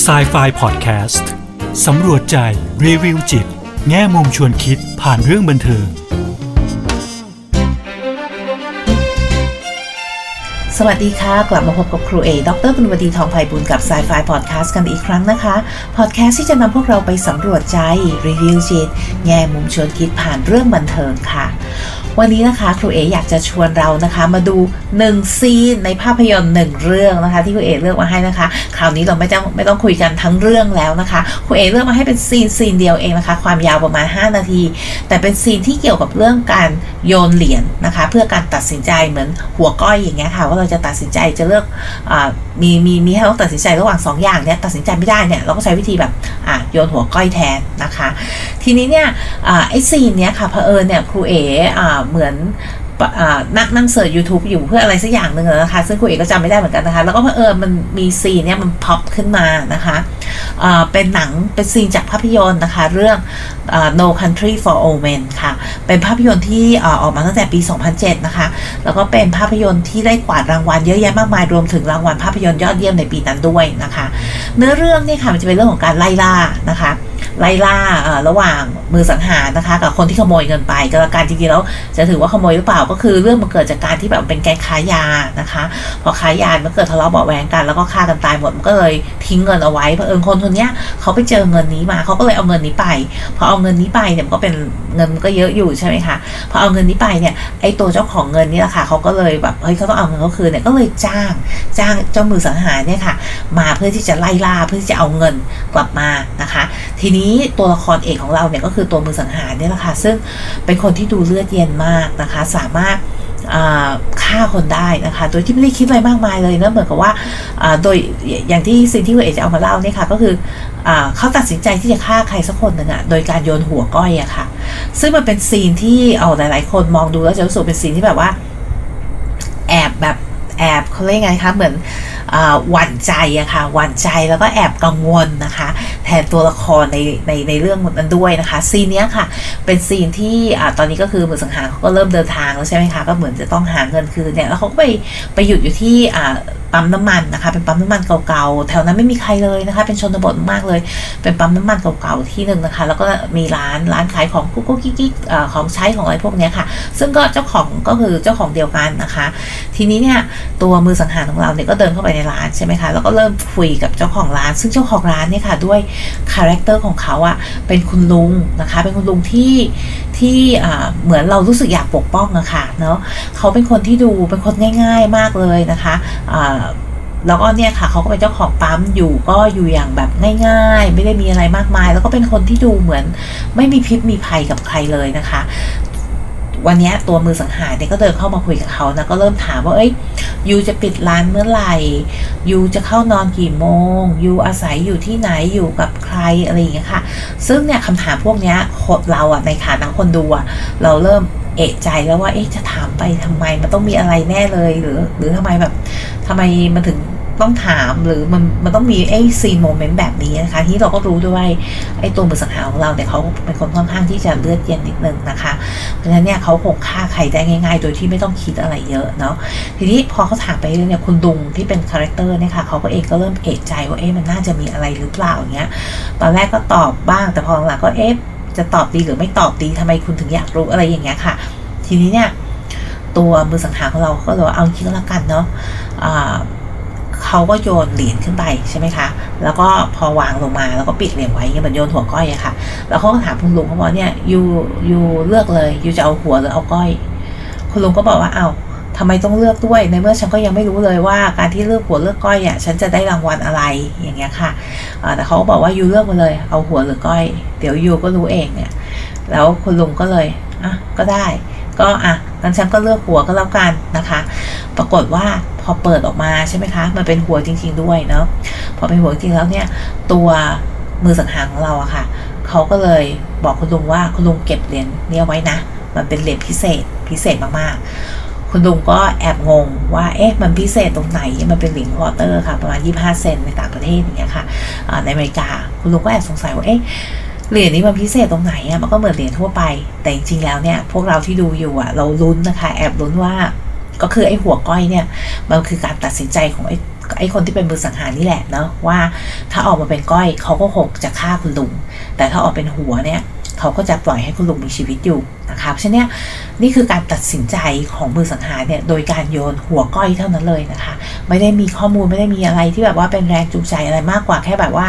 s i ไฟพอดแคสต์สำรวจใจ รีวิวจิต แง่มุมชวนคิดผ่านเรื่องบันเทิง สวัสดีค่ะ กลับมาพบกับครูเอ ดรบุญวดีทองไพบุญกับ s ายไฟพอดแคสต์กันอีกครั้งนะคะ พอดแคสต์ที่จะนำพวกเราไปสำรวจใจ รีวิวจิต แง่มุมชวนคิดผ่านเรื่องบันเทิงค่ะ วันนี้นะคะครูเออยากจะชวนเรานะคะมาดู1 scene ในภาพยนตร์หนึ่งเรื่องนะคะ ที่ครูเอเลือกมาให้นะคะ คราวนี้เราไม่ต้องไม่ต้องคุยกันทั้งเรื่องแล้วนะคะครูเอเลือกมาให้เป็น scene scene เดียวเองนะคะ ความยาวประมาณ 5 นาที แต่เป็น scene ที่เกี่ยวกับเรื่องการโยนเหรียญนะคะ เพื่อการตัดสินใจเหมือนหัวก้อยอย่างเงี้ยค่ะว่าเราจะตัดสินใจจะเลือกอมีมีมีให้เราตัดสินใจระหว่าง 2 อย่างเนี้ยตัดสินใจไม่ได้เนี่ยเราก็ใช้วิธีแบบอะโยนหัวก้อยแทนนะคะ ทีนี้เนี่ยไอ้ scene เนี้ยค่ะเพอเอิญเนี่ยครูเอเหมือนนั่งนั่ง search YouTube อยู่เพื่ออะไรสักอย่างหนึ่งนะคะ ซึ่งครูเอก็จำไม่ได้เหมือนกันนะคะ แล้วก็เพอเอิญมันมีซีนเนี้ยมันพับขึ้นมานะคะเป็นหนังเป็นซีนจากภาพยนตร์นะคะ เรื่อง No Country for Old Men ค่ะ เป็นภาพยนตร์ที่ออกมาตั้งแต่ปี 2007 นะคะ แล้วก็เป็นภาพยนตร์ที่ได้กวาดรางวัลเยอะแยะมากมายรวมถึงรางวัลภาพยนตร์ยอดเยี่ยมในปีนั้นด้วยนะคะ เนื้อเรื่องนี่ค่ะมันจะเป็นเรื่องของการไล่ล่านะคะ ไล่ล่าระหว่างมือสังหารนะคะ กับคนที่ขโมยเงินไปก็แล้วกันจริงๆแล้วจะถือว่าขโมยหรือเปล่าก็คือเรื่องมันเกิดจากการที่แบบเป็นแก๊งค้ายานะคะ พอค้ายามันเกิดทะเลาะเบาแหวงกันแล้วก็ฆ่ากันตายหมดมันก็เลยทิ้งเงินเอาไว้เพราะเอิญคนคนนี้เขาไปเจอเงินนี้มาเขาก็เลยเอาเงินนี้ไปพอเอาเงินนี้ไปเนี่ยมันก็เป็นเงินมันก็เยอะอยู่ใช่ไหมคะพอเอาเงินนี้ไปเนี่ยไอตัวเจ้าของเงินนี่แหละค่ะเขาก็เลยแบบเฮ้ยเขาต้องเอาเงินเขาคืนเนี่ยก็เลยจ้างจ้างเจ้ามือสังหารเนี่ยค่ะ มาเพื่อที่จะไล่ล่าเพื่อที่จะเอาเงินกลับมานะคะ ทีนี้ตัวละครเอกของเราเนี่ยก็คือตัวมือสังหารเนี่ยแหละค่ะซึ่งเป็นคนที่ดูเลือดเย็นมากนะคะ สามารถฆ่าคนได้นะคะโดยที่ไม่ได้คิดอะไรมากมายเลยนะเหมือนกับว่าโดยอย่างที่สิ่งที่คุณเอกจะเอามาเล่าเนี่ยค่ะก็คืออเขาตัดสินใจที่จะฆ่าใครสักคนหนึ่งอะโดยการโยนหัวก้อยอะค่ะ ซึ่งมันเป็นซีนที่เอาหลาย ๆ คนมองดูแล้วจะรู้สึกเป็นซีนที่แบบว่า แอบแบบแอบเขาเรียกไงคะเหมือน หวั่นใจอะค่ะหวั่นใจแล้วก็แอบกังวลนะคะ แทนตัวละครในในในเรื่องนั้นด้วยนะคะซีนนี้ค่ะ เป็นซีนที่ตอนนี้ก็คือมือสังหารเขาก็เริ่มเดินทางแล้วใช่ไหมคะก็เหมือนจะต้องหาเงินคืนเนี่ยแล้วเขาก็ไปไปหยุดอยู่ที่ ปั๊มน้ำมันนะคะ เป็นปั๊มน้ำมันเก่าๆ แถวนั้นไม่มีใครเลยนะคะ เป็นชนบทมากเลย เป็นปั๊มน้ำมันเก่าๆที่หนึ่งนะคะ แล้วก็มีร้านร้านขายของกุ๊กกุ๊กกิ๊กของใช้ของอะไรพวกนี้ค่ะ ซึ่งก็เจ้าของก็คือเจ้าของเดียวกันนะคะ ทีนี้เนี่ยตัวมือสังหารของเราเนี่ยก็เดินเข้าไปในร้านใช่ไหมคะ แล้วก็เริ่มคุยกับเจ้าของร้าน ซึ่งเจ้าของร้านเนี่ยค่ะด้วยcharacter ของเขาอะเป็นคุณลุงนะคะ เป็นคุณลุงที่ที่เหมือนเรารู้สึกอยากปกป้องอะค่ะเนาะเขาเป็นคนที่ดูเป็นคนง่าย ๆมากเลยนะคะแล้วก็เนี่ยค่ะเขาก็เป็นเจ้าของปั๊มอยู่ก็อยู่อย่างแบบง่าย ๆ ไม่ได้มีอะไรมากมาย แล้วก็เป็นคนที่ดูเหมือน ไม่มีพิษมีภัยกับใครเลยนะคะ วันนี้ตัวมือสังหารเนี่ยก็เดินเข้ามาคุยกับเขานะก็เริ่มถามว่าเอ้ย you จะปิดร้านเมื่อไหร่ยูจะเข้านอนกี่โมงยูอาศัยอยู่ที่ไหนอยู่กับใครอะไรอย่างเงี้ยค่ะ ซึ่งเนี่ยคำถามพวกเนี้ยเราอะในฐานะคนดูอะเราเริ่ม เอะใจแล้วว่าเอ๊ะจะถามไปทำไมมันต้องมีอะไรแน่เลยหรือ หรือทำไมแบบทำไมมันถึงต้องถามหรือมันมันต้องมีไอ้ซีโมเมนต์แบบนี้นะคะ ที่เราก็รู้ด้วยไอ้ตัวมือสังหารของเราเนี่ยเขาเป็นคนค่อนข้างที่จะเลือดเย็นนิดนึงนะคะ เพราะฉะนั้นเนี่ยเขาคงฆ่าใครได้ง่าย ๆ โดยที่ไม่ต้องคิดอะไรเยอะเนาะทีนี้พอเขาถามไปเรื่อยเนี่ยคุณลุงที่เป็น character เนี่ยค่ะเขาก็เองก็เริ่มเอะใจว่าเอ๊ะมันน่าจะมีอะไรหรือเปล่าอย่างเงี้ยตอนแรกก็ตอบบ้างแต่พอหลังก็เอ๊ะ จะตอบดีหรือไม่ตอบดีทำไมคุณถึงอยากรู้อะไรอย่างเงี้ยค่ะ ทีนี้เนี่ยตัวมือสังหารของเราก็เลยเอางี้แล้วกันเนาะเขาก็โยนเหรียญขึ้นไปใช่ไหมคะ แล้วก็พอวางลงมาแล้วก็ปิดเหรียญไว้เงี้ยเหมือนโยนหัวก้อยอะค่ะ แล้วเขาก็ถามคุณลุงเขาบอกเนี่ย youยูเลือกเลยยูจะเอาหัวหรือเอาก้อย คุณลุงก็บอกว่าเอา ทำไมต้องเลือกด้วย ในเมื่อฉันก็ยังไม่รู้เลยว่าการที่เลือกหัวเลือกก้อยอะฉันจะได้รางวัลอะไรอย่างเงี้ยค่ะแต่เขาบอกว่ายูเลือกมาเลยเอาหัวหรือก้อย เดี๋ยวยูก็รู้เองเนี่ยแล้วคุณลุงก็เลยอะก็ได้ ก็อะงั้นฉันก็เลือกหัวก็แล้วกันนะคะ ปรากฏว่าพอเปิดออกมาใช่ไหมคะ มันเป็นหัวจริง ๆ ด้วยเนาะพอเป็นหัวจริงแล้วเนี่ยตัวมือสังหารของเราอะค่ะเขาก็เลยบอกคุณลุงว่าคุณลุงเก็บเหรียญเนี่ยไว้นะ มันเป็นเหรียญพิเศษพิเศษมากๆ คุณลุงก็แอบงงว่า เอ๊ะ มันพิเศษตรงไหน มันเป็นเหรียญควอเตอร์ค่ะ ประมาณ 25 เซนในต่างประเทศอย่างเงี้ยค่ะในอเมริกา คุณลุงก็แอบสงสัยว่า เอ๊ะ เหรียญนี้มันพิเศษตรงไหนอะ มันก็เหมือนเหรียญทั่วไป แต่จริงๆ แล้วเนี่ย พวกเราที่ดูอยู่อะ เราลุ้นนะคะ แอบลุ้นว่า ก็คือไอ้หัวก้อยเนี่ย มันคือการตัดสินใจของไอ้ไออ้คนที่เป็นมือสังหารนี่แหละเนาะว่าถ้าออกมาเป็นก้อยเขาก็คงจะฆ่าคุณลุง แต่ถ้าออกเป็นหัวเนี่ย เขาก็จะปล่อยให้คุณลุงมีชีวิตอยู่นะคะเพราะฉะนั้นนี่คือการตัดสินใจของมือสังหารเนี่ยโดยการโยนหัวก้อยเท่านั้นเลยนะคะ ไม่ได้มีข้อมูลไม่ได้มีอะไรที่แบบว่าเป็นแรงจูงใจอะไรมากกว่าแค่แบบว่า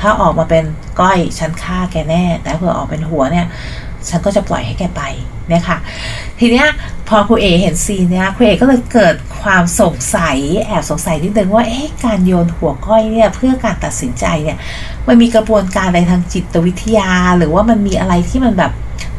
ถ้าออกมาเป็นก้อยฉันฆ่าแกแน่ แต่เผื่อออกเป็นหัวเนี่ยฉันก็จะปล่อยให้แกไปเนี่ยค่ะ ทีเนี้ยพอครูเอเห็นซีนเนี้ยครูเอก็เลยเกิดความสงสัยแอบสงสัยนิดนึงว่าเอ๊ะการโยนหัวก้อยเนี่ยเพื่อการตัดสินใจเนี่ยมันมีกระบวนการอะไรทางจิตวิทยา หรือว่ามันมีอะไรที่มันแบบ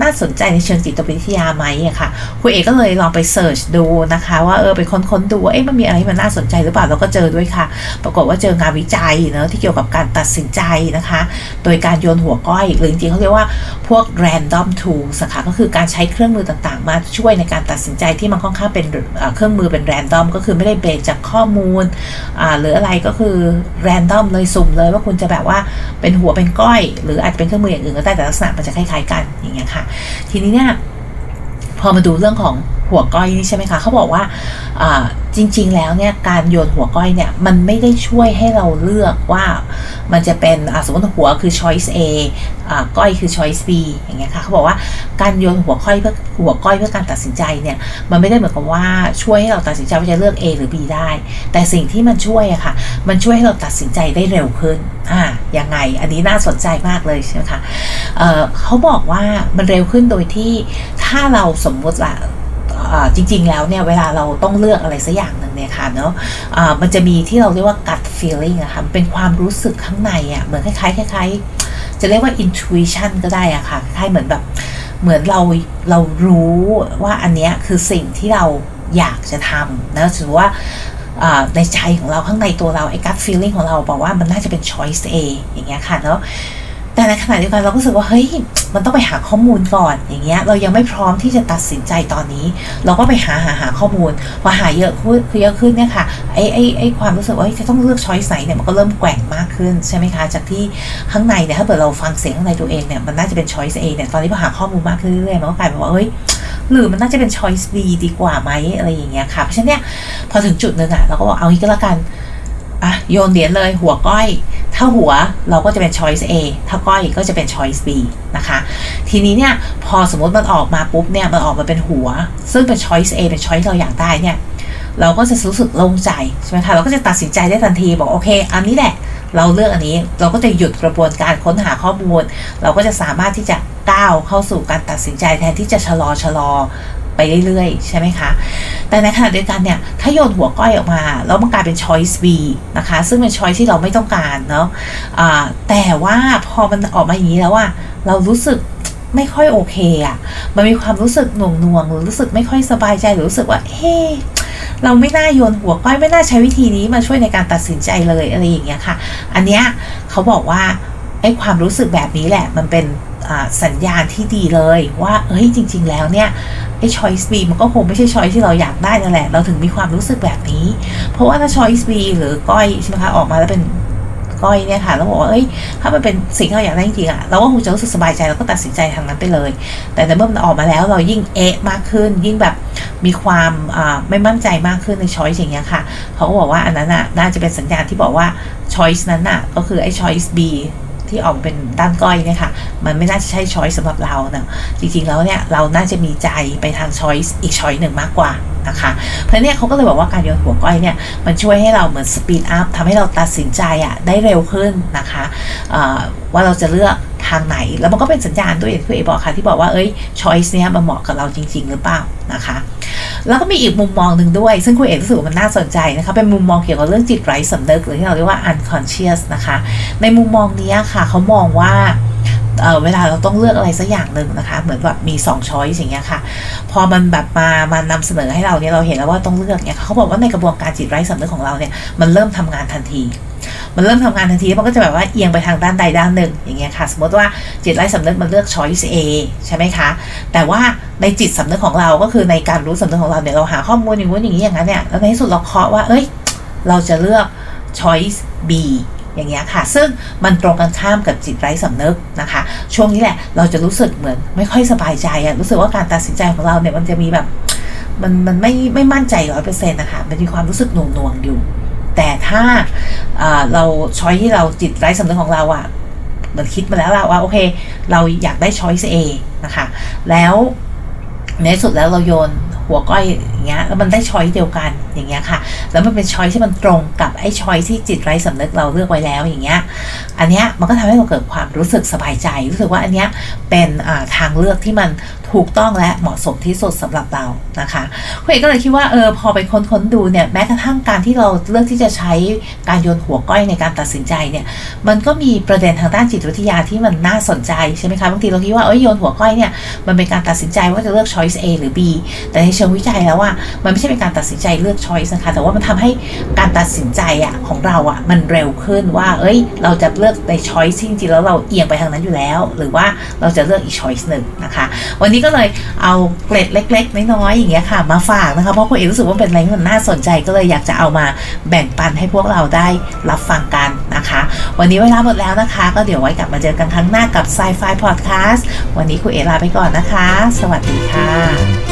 น่าสนใจในเชิงจิตวิทยาไหมอะค่ะคุณเอกก็เลยลองไปเสิร์ชดูนะคะ ว่าเออไปค้นๆดูว่าเอ๊ะมันมีอะไรมันน่าสนใจหรือเปล่าเราก็เจอด้วยค่ะ ปรากฏว่าเจองานวิจัยเนาะที่เกี่ยวกับการตัดสินใจนะคะ โดยการโยนหัวก้อยหรือจริงๆเขาเรียกว่าพวก random tools นะคะก็คือการใช้เครื่องมือต่างๆ มาช่วยในการตัดสินใจที่มันค่อนข้างเป็นเครื่องมือเป็น random ก็คือไม่ได้เบสจากข้อมูลหรืออะไรก็คือ random เลยสุ่มเลยว่าคุณจะแบบว่าเป็นหัวเป็นก้อย หรืออาจจะเป็นเครื่องมืออย่างอื่นก็ได้แต่ลักษณะมันจะคล้ายๆกันอย่างเงี้ยค่ะทีนี้เนี่ยพอมาดูเรื่องของ หัวก้อยนี่ใช่ไหมคะเขาบอกว่าจริง ๆ แล้วเนี่ยการโยนหัวก้อยเนี่ยมันไม่ได้ช่วยให้เราเลือกว่ามันจะเป็นสมมติหัวคือ choice A ก้อยคือ choice B อย่างเงี้ยค่ะเขาบอกว่าการโยนหัวก้อยเพื่อหัวก้อยเพื่อการตัดสินใจเนี่ยมันไม่ได้เหมือนกับว่าช่วยให้เราตัดสินใจว่าจะเลือก A หรือ B ได้ แต่สิ่งที่มันช่วยอะค่ะมันช่วยให้เราตัดสินใจได้เร็วขึ้นอ่ายังไงอันนี้น่าสนใจมากเลยใช่ไหมคะเเขาบอกว่ามันเร็วขึ้นโดยที่ถ้าเราสมมติละ จริง ๆ แล้วเนี่ยเวลาเราต้องเลือกอะไรสักอย่างหนึ่งเนี่ยค่ะเนาะะมันจะมีที่เราเรียกว่า gut feeling อะค่ะเป็นความรู้สึกข้างในอะเหมือนคล้ายๆคล้ายๆจะเรียกว่า intuition ก็ได้อะค่ะคล้ายเหมือนแบบเหมือนเราเรารู้ว่าอันเนี้ยคือสิ่งที่เราอยากจะทำนะถือว่าในใจของเราข้างในตัวเราไอ้ gut feeling ของเราบอกว่ามันน่าจะเป็น choice A อย่างเงี้ยค่ะเนาะ แต่ในขณะเดียวกันเราก็รู้สึกว่าเฮ้ยมันต้องไปหาข้อมูลก่อนอย่างเงี้ยเรายังไม่พร้อมที่จะตัดสินใจตอนนี้ เราก็ไปหาหาหาข้อมูลพอหาเยอะขึ้นคือเยอะขึ้นเนี่ยค่ะไอ้ไอ้ไอ้ความรู้สึกว่าจะต้องเลือกช้อยส์ไหนเนี่ยมันก็เริ่มแกว่งมากขึ้นใช่ไหมคะจากที่ข้างในเนี่ยถ้าเกิดเราฟังเสียงข้างในตัวเองเนี่ยมันน่าจะเป็นช้อยส์เเนี่ยตอนนี้พอหาข้อมูลมากขึ้นเรื่อยๆมันก็กลายเป็นว่าเฮ้ยหรือมันน่าจะเป็นช้อยส์บีดีกว่าไหมอะไรอย่างเงี้ยค่ะเพราะฉะนั้นเนี่ยพอถึงจุดหนึ่งอะเราก็บอกเอางี้ก็แล้วกันอะโยนเหรียญเลยหัวก้อย ถ้าหัวเราก็จะเป็น choice A ถ้าก้อยก็จะเป็น choice B นะคะ ทีนี้เนี่ยพอสมมติมันออกมาปุ๊บเนี่ยมันออกมาเป็นหัว ซึ่งเป็น choice A เป็น choice เราอยากได้เนี่ยเราก็จะรู้สึกโล่งใจใช่ไหมคะเราก็จะตัดสินใจได้ทันทีบอกโอเค อันนี้แหละ เราเลือกอันนี้เราก็จะหยุดกระบวนการค้นหาข้อมูล เราก็จะสามารถที่จะก้าวเข้าสู่การตัดสินใจแทนที่จะชะลอชะลอ ไปเรื่อยๆ ใช่ไหมคะ แต่ในขณะเดียวกันเนี่ย ถ้าโยนหัวก้อยออกมา แล้วมันกลายเป็น choice B นะคะ ซึ่งเป็น choice ที่เราไม่ต้องการเนาะะแต่ว่าพอมันออกมาอย่างนี้แล้วว่าเรารู้สึกไม่ค่อยโอเคอะมันมีความรู้สึกหน่วงหน่วงหรือรู้สึกไม่ค่อยสบายใจหรือรู้สึกว่า เฮ้เราไม่น่าโยนหัวก้อยไม่น่าใช้วิธีนี้มาช่วยในการตัดสินใจเลยอะไรอย่างเงี้ยค่ะ อันเนี้ยเขาบอกว่าไอ้ความรู้สึกแบบนี้แหละมันเป็นสัญญาณที่ดีเลยว่าเฮ้ยจริง ๆ แล้วเนี่ย ไอ้ choice B มันก็คงไม่ใช่ choice ที่เราอยากได้นั่นแหละ เราถึงมีความรู้สึกแบบนี้ เพราะว่าถ้า choice B หรือก้อยใช่ไหมคะออกมาแล้วเป็นก้อยเนี่ยค่ะแล้วบอกว่าเอ้ยถ้ามันเป็นสิ่งที่เราอยากได้จริงๆอะเราก็คงจะรู้สึกสบายใจเราก็ตัดสินใจทางนั้นไปเลยแต่เมื่อมันออกมาแล้วเรายิ่งเอะมากขึ้น ยิ่งแบบมีความไม่มั่นใจมากขึ้นในช้อยส์อย่างเงี้ยค่ะเขาก็บอกว่าอันนั้นอะน่าจะเป็นสัญญาณที่บอกว่าช้อยส์นั้นอะก็คือไอ้ช้อยส์ B ที่ออกเป็นด้านก้อยเนี่ยค่ะมันไม่น่าจะใช่ช้อยสำหรับเราเนะจริงๆแล้วเนี่ยเราน่าจะมีใจไปทาง choice อีก choice หนึ่งมากกว่านะคะเพราะเนี่ยเขาก็เลยบอกว่าการโยนหัวก้อยเนี่ยมันช่วยให้เราเหมือน speed up ทำให้เราตัดสินใจอะได้เร็วขึ้นนะคะว่าเราจะเลือก ทางไหน แล้วมันก็เป็นสัญญาณด้วยอย่างที่เอบอกค่ะที่บอกว่าเอ้ย choice เนี้ยมันเหมาะกับเราจริง ๆ หรือเปล่านะคะแล้วก็มีอีกมุมมองหนึ่งด้วย ซึ่งคุณเอรู้สึกว่ามันน่าสนใจนะคะเป็นมุมมองเกี่ยวกับเรื่องจิตไร้สำนึกหรือที่เราเรียกว่า unconscious นะคะในมุมมองนี้ค่ะเขามองว่าเเวลาเราต้องเลือกอะไรสักอย่างหนึ่งนะคะ เหมือนแบบมี2ช้อยส์อย่างเงี้ยค่ะ พอมันแบบมามานำเสนอให้เราเนี่ยเราเห็นแล้วว่าต้องเลือกเนี่ยเขาบอกว่าในกระบวนการจิตไร้สำนึกของเราเนี่ยมันเริ่มทำงานทันที มันเริ่มทำงานทันทีมันก็จะแบบว่าเอียงไปทางด้านใดด้านหนึ่งอย่างเงี้ยค่ะ สมมติว่าจิตไร้สำนึกมันเลือก choice A ใช่ไหมคะ แต่ว่าในจิตสำนึกของเราก็คือในการรู้สำนึกของเราเนี่ยเราหาข้อมูลอย่างนู้นอย่างนี้อย่างนั้นเนี่ยแล้วในที่สุดเราเคาะว่าเอ้ยเราจะเลือก choice B อย่างเงี้ยค่ะ ซึ่งมันตรงกันข้ามกับจิตไร้สำนึกนะคะ ช่วงนี้แหละเราจะรู้สึกเหมือนไม่ค่อยสบายใจอะรู้สึกว่าการตัดสินใจของเราเนี่ยมันจะมีแบบ มันมันไม่ไม่มั่นใจร้อยเปอร์เซ็นต์นะคะ มันมีความรู้สึกหน่วงหน่วงอยู่ ถ้าเราช้อยที่เราจิตไร้สำนึกของเราอะมันคิดมาแล้วล่ะว่าโอเค เราอยากได้ช้อยส์ A นะคะ แล้วในสุดแล้วเราโยนหัวก้อย อย่างเงี้ยแล้วมันได้ช้อยเดียวกันอย่างเงี้ยค่ะ แล้วมันเป็นช้อยที่มันตรงกับไอ้ช้อยที่จิตไร้สำนึกเราเลือกไว้แล้วอย่างเงี้ยอันเนี้ยมันก็ทำให้เราเกิดความรู้สึกสบายใจ รู้สึกว่าอันเนี้ยเป็นทางเลือกที่มันถูกต้องและเหมาะสมที่สุดสำหรับเรานะคะคุณเอกก็เลยคิดว่าเออพอไปค้นค้นดูเนี่ยแม้กระทั่งการที่เราเลือกที่จะใช้การโยนหัวก้อยในการตัดสินใจเนี่ยมันก็มีประเด็นทางด้านจิตวิทยาที่มันน่าสนใจใช่ไหมคะบางทีเราคิดว่าเอ้ยโยนหัวก้อยเนี่ยมันเป็นการตัดสินใจว่าจะเลือก choice A หรือ B แต่ในเชิงวิจัยแล้วว่ามันไม่ใช่เป็นการตัดสินใจเลือก choice นะคะ แต่ว่ามันทำให้การตัดสินใจอะของเราอะมันเร็วขึ้นว่า เอ้ย เราจะเลือกใน choice ที่จริงๆแล้วเราเอียงไปทางนั้นอยู่แล้ว หรือว่าเราจะเลือกอีก choice หนึ่งนะคะ วันนี้ก็เลยเอาเกร็ดเล็ก ๆ น้อยๆอย่างเงี้ยค่ะ มาฝากนะคะ เพราะคุณเอกรู้สึกว่าเป็นอะไรที่มันน่าสนใจก็เลยอยากจะเอามาแบ่งปันให้พวกเราได้รับฟังกันนะคะ วันนี้เวลาหมดแล้วนะคะ ก็เดี๋ยวไว้กลับมาเจอกันครั้งหน้ากับ Sci-Fi Podcast วันนี้คุณเอลาไปก่อนนะคะ สวัสดีค่ะ